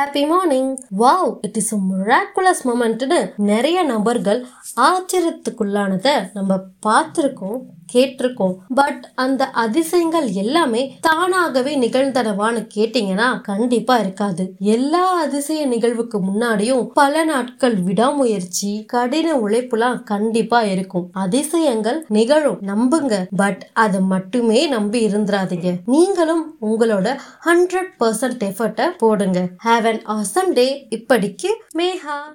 Happy morning wow it is miraculous மொமெண்ட்னு நிறைய நபர்கள் ஆச்சரியத்துக்குள்ளானதை நம்ம பார்த்துருக்கோம் கேட்டிருக்கோம். பட் அந்த அதிசயங்கள் எல்லாமே தானாகவே நிகழ்ந்தனவான்னு கேட்டீங்கன்னா கண்டிப்பா இருக்காது. எல்லா அதிசய நிகழ்வுக்கு முன்னாடியும் பல நாட்கள் விடாமுயற்சி கடின உழைப்புலாம் கண்டிப்பா இருக்கும். அதிசயங்கள் நிகழும் நம்புங்க. பட் அதை மட்டுமே நம்பி இருந்துராதீங்க நீங்களும் உங்களோட ஹண்ட்ரட் பர்சன்ட் எஃபர்ட்டை போடுங்க. ஹாவ் அன் ஆசம் டே இப்படிக்கு மேஹா